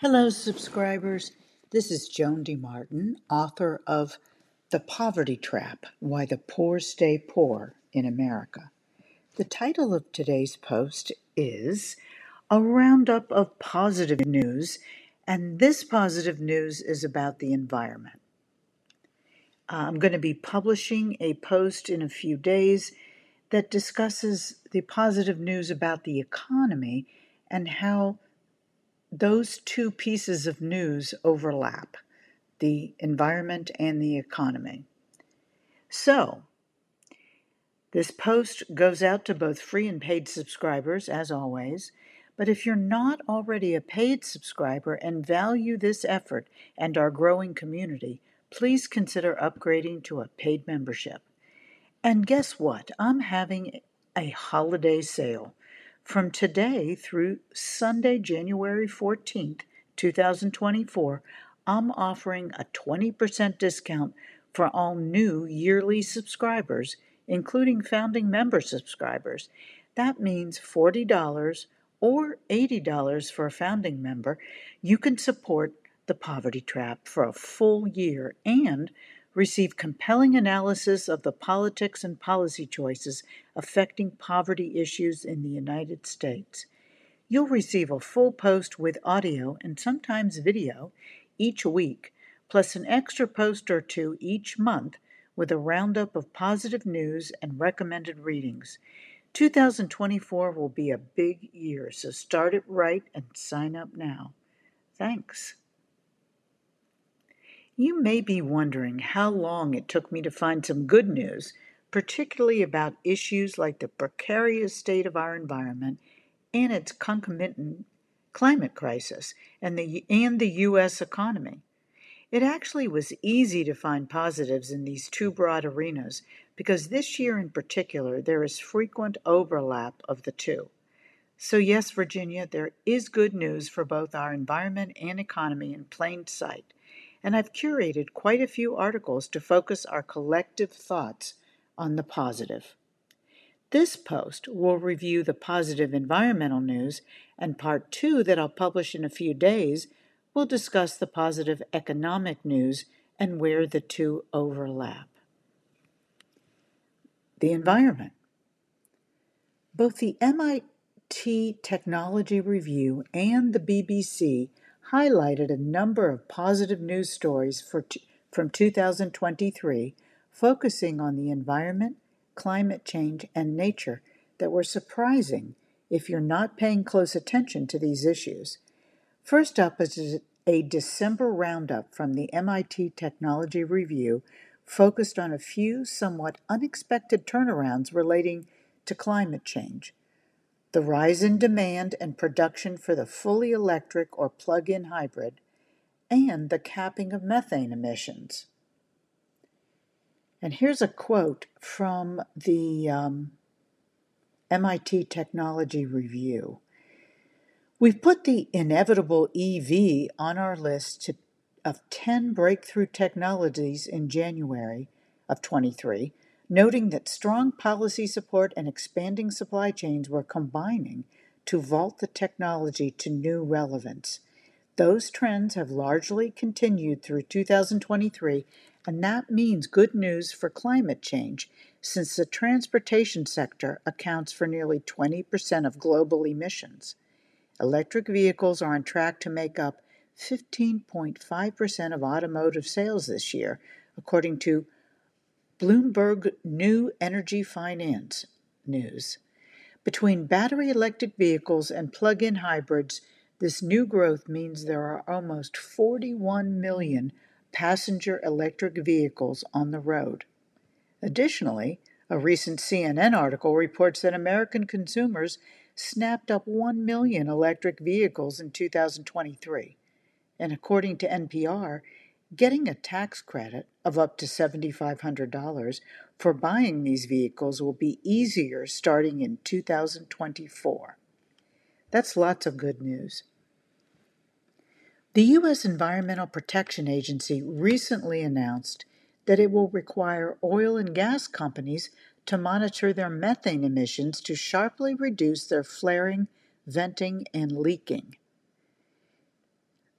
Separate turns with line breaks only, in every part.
Hello, subscribers. This is Joan D. Martin, author of The Poverty Trap Why the Poor Stay Poor in America. The title of today's post is A Roundup of Positive News, and this positive news is about the environment. I'm going to be publishing a post in a few days that discusses the positive news about the economy and how those two pieces of news overlap the environment and the economy. So, this post goes out to both free and paid subscribers, as always. But if you're not already a paid subscriber and value this effort and our growing community, please consider upgrading to a paid membership. And guess what? I'm having a holiday sale. From today through Sunday, January 14th, 2024, I'm offering a 20% discount for all new yearly subscribers, including founding member subscribers. That means $40 or $80 for a founding member. You can support the Poverty Trap for a full year and receive compelling analysis of the politics and policy choices affecting poverty issues in the United States. You'll receive a full post with audio and sometimes video each week, plus an extra post or two each month with a roundup of positive news and recommended readings. 2024 will be a big year, so start it right and sign up now. Thanks. You may be wondering how long it took me to find some good news, particularly about issues like the precarious state of our environment and its concomitant climate crisis and the, and the U.S. economy. It actually was easy to find positives in these two broad arenas because this year in particular there is frequent overlap of the two. So, yes, Virginia, there is good news for both our environment and economy in plain sight and I've curated quite a few articles to focus our collective thoughts on the positive. This post will review the positive environmental news, and part two, that I'll publish in a few days, will discuss the positive economic news and where the two overlap. The environment. Both the MIT Technology Review and the BBC highlighted a number of positive news stories for from 2023 focusing on the environment, climate change, and nature that were surprising if you're not paying close attention to these issues. First up is a December roundup from the MIT Technology Review focused on a few somewhat unexpected turnarounds relating to climate change the rise in demand and production for the fully electric or plug in hybrid, and the capping of methane emissions. And here's a quote from the um, MIT Technology Review. We've put the inevitable EV on our list to, of 10 breakthrough technologies in January of 23 noting that strong policy support and expanding supply chains were combining to vault the technology to new relevance. Those trends have largely continued through 2023, and that means good news for climate change since the transportation sector accounts for nearly 20% of global emissions. Electric vehicles are on track to make up 15.5% of automotive sales this year, according to Bloomberg New Energy Finance News. Between battery electric vehicles and plug in hybrids, this new growth means there are almost 41 million passenger electric vehicles on the road. Additionally, a recent CNN article reports that American consumers snapped up 1 million electric vehicles in 2023. And according to NPR, Getting a tax credit of up to $7,500 for buying these vehicles will be easier starting in 2024. That's lots of good news. The U.S. Environmental Protection Agency recently announced that it will require oil and gas companies to monitor their methane emissions to sharply reduce their flaring, venting, and leaking.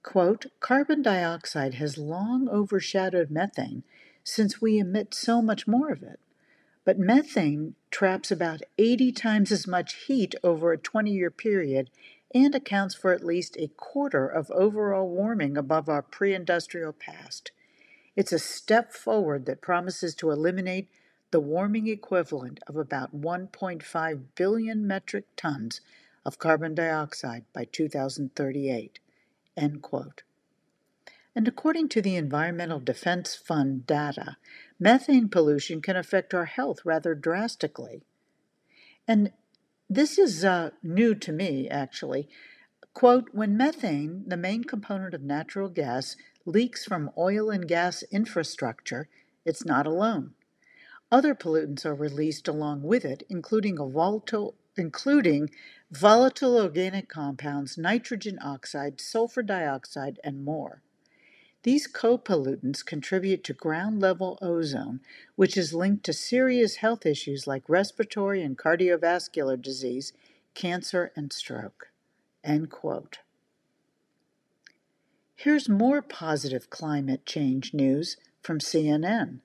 Quote, carbon dioxide has long overshadowed methane since we emit so much more of it. But methane traps about 80 times as much heat over a 20 year period and accounts for at least a quarter of overall warming above our pre industrial past. It's a step forward that promises to eliminate the warming equivalent of about 1.5 billion metric tons of carbon dioxide by 2038. End quote. And according to the Environmental Defense Fund data, methane pollution can affect our health rather drastically. And this is uh, new to me, actually. Quote When methane, the main component of natural gas, leaks from oil and gas infrastructure, it's not alone. Other pollutants are released along with it, including a volatile including volatile organic compounds, nitrogen oxide, sulfur dioxide, and more. These co-pollutants contribute to ground level ozone, which is linked to serious health issues like respiratory and cardiovascular disease, cancer, and stroke. End quote. Here's more positive climate change news from CNN.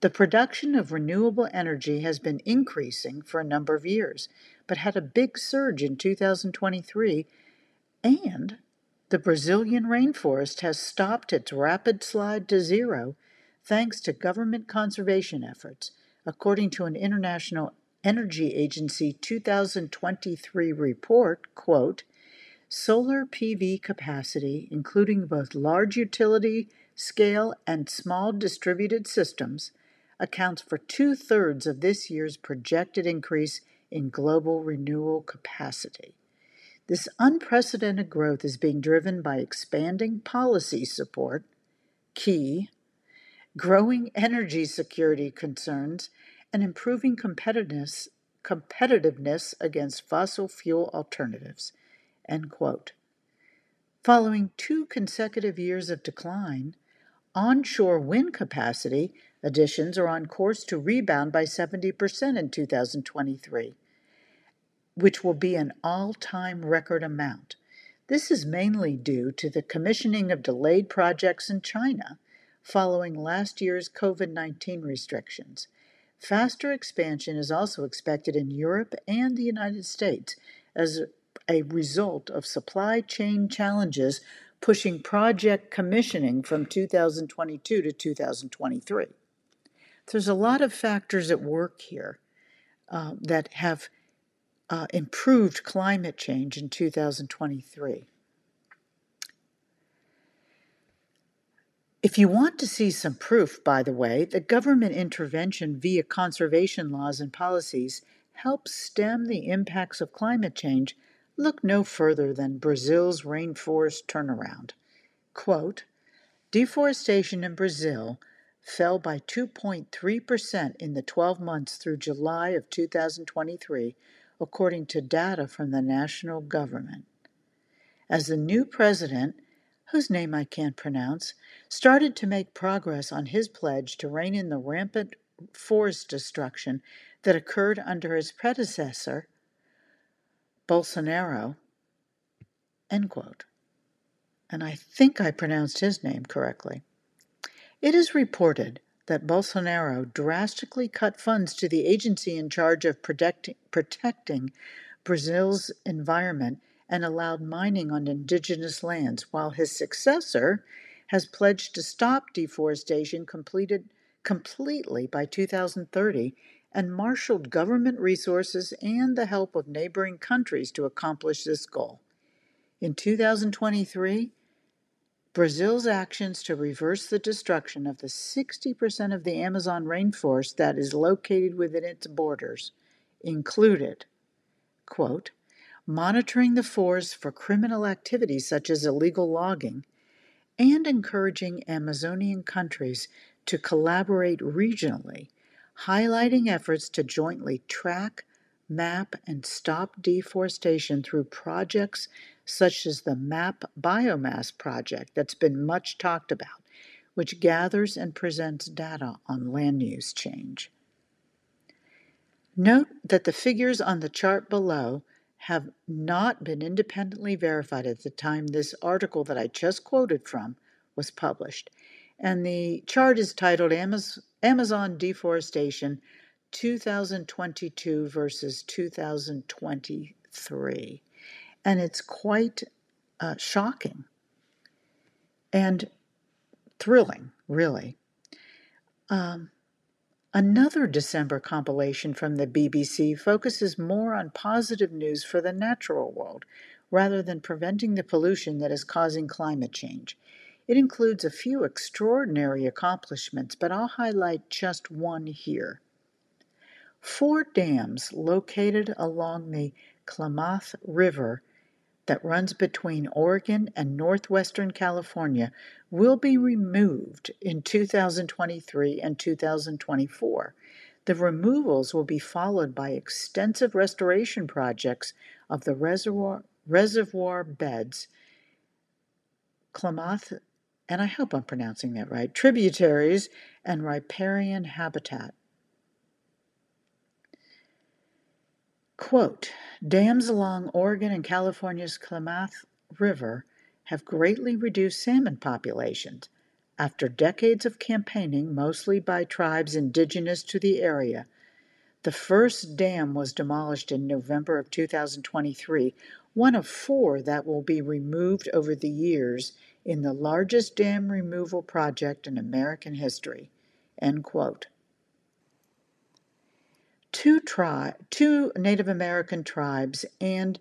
The production of renewable energy has been increasing for a number of years, but had a big surge in 2023, and the Brazilian rainforest has stopped its rapid slide to zero thanks to government conservation efforts, according to an International Energy Agency 2023 report, quote, Solar PV capacity, including both large utility scale and small distributed systems, accounts for two thirds of this year's projected increase in global renewal capacity. This unprecedented growth is being driven by expanding policy support, key, growing energy security concerns, and improving competitiveness, competitiveness against fossil fuel alternatives. End quote. Following two consecutive years of decline, onshore wind capacity additions are on course to rebound by 70% in 2023, which will be an all time record amount. This is mainly due to the commissioning of delayed projects in China following last year's COVID 19 restrictions. Faster expansion is also expected in Europe and the United States as a result of supply chain challenges pushing project commissioning from 2022 to 2023 there's a lot of factors at work here uh, that have uh, improved climate change in 2023. If you want to see some proof, by the way, that government intervention via conservation laws and policies helps stem the impacts of climate change, look no further than Brazil's rainforest turnaround. Quote, Deforestation in Brazil fell by 2.3% in the 12 months through July of 2023, according to data from the national government. As the new president, whose name I can't pronounce, started to make progress on his pledge to rein in the rampant forest destruction that occurred under his predecessor, Bolsonaro, end quote. And I think I pronounced his name correctly. It is reported that Bolsonaro drastically cut funds to the agency in charge of protecting, Brazil's environment and allowed mining on indigenous lands, while his successor has pledged to stop deforestation completed, completely by 2030 and marshaled government resources and the help of neighboring countries to accomplish this goal. In 2023, Brazil's actions to reverse the destruction of the 60% of the Amazon rainforest that is located within its borders included, quote, monitoring the forest for criminal activities such as illegal logging, and encouraging Amazonian countries to collaborate regionally, highlighting efforts to jointly track, map, and stop deforestation through projects such as the MAP Biomass project that's been much talked about, which gathers and presents data on land use change. Note that the figures on the chart below have not been independently verified at the time this article that I just quoted from was published. And the chart is titled Amazon Deforestation 2022 versus 2023. And it's quite uh, shocking and thrilling, really. Um, Another December compilation from the BBC focuses more on positive news for the natural world rather than preventing the pollution that is causing climate change. It includes a few extraordinary accomplishments, but I'll highlight just one here. Four dams located along the Klamath River that runs between Oregon and northwestern California will be removed in 2023 and 2024. The removals will be followed by extensive restoration projects of the reservoir, reservoir beds, Klamath, and I hope I'm pronouncing that right, tributaries, and riparian habitat. Quote, Dams along Oregon and California's Klamath River have greatly reduced salmon populations. After decades of campaigning, mostly by tribes indigenous to the area, the first dam was demolished in November of 2023, one of four that will be removed over the years in the largest dam removal project in American history. End quote. Two, tri- two Native American tribes and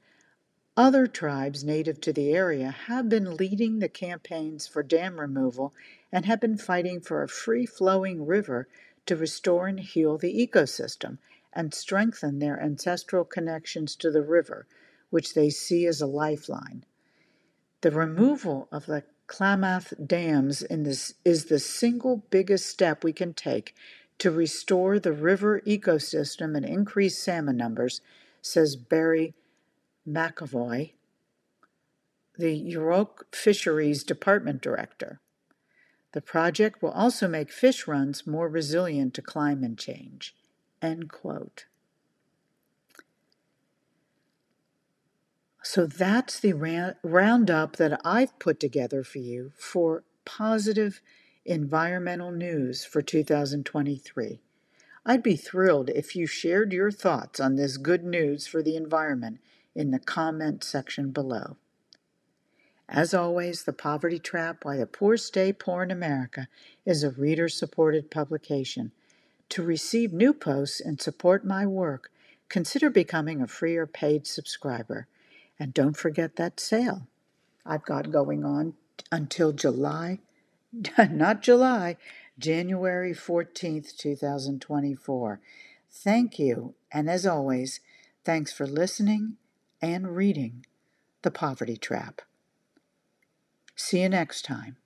other tribes native to the area have been leading the campaigns for dam removal and have been fighting for a free flowing river to restore and heal the ecosystem and strengthen their ancestral connections to the river, which they see as a lifeline. The removal of the Klamath dams this, is the single biggest step we can take to restore the river ecosystem and increase salmon numbers, says Barry McCovey, the Yurok Fisheries Department Director. The project will also make fish runs more resilient to climate change. End quote. So that's the roundup that I've put together for you for positive environmental news for 2023. I'd be thrilled if you shared your thoughts on this good news for the environment in the comment section below. As always, The Poverty Trap Why the Poor Stay Poor in America is a reader supported publication. To receive new posts and support my work, consider becoming a free or paid subscriber. And don't forget that sale I've got going on until July not July, January 14th, 2024. Thank you, and as always, thanks for listening and reading The Poverty Trap. See you next time.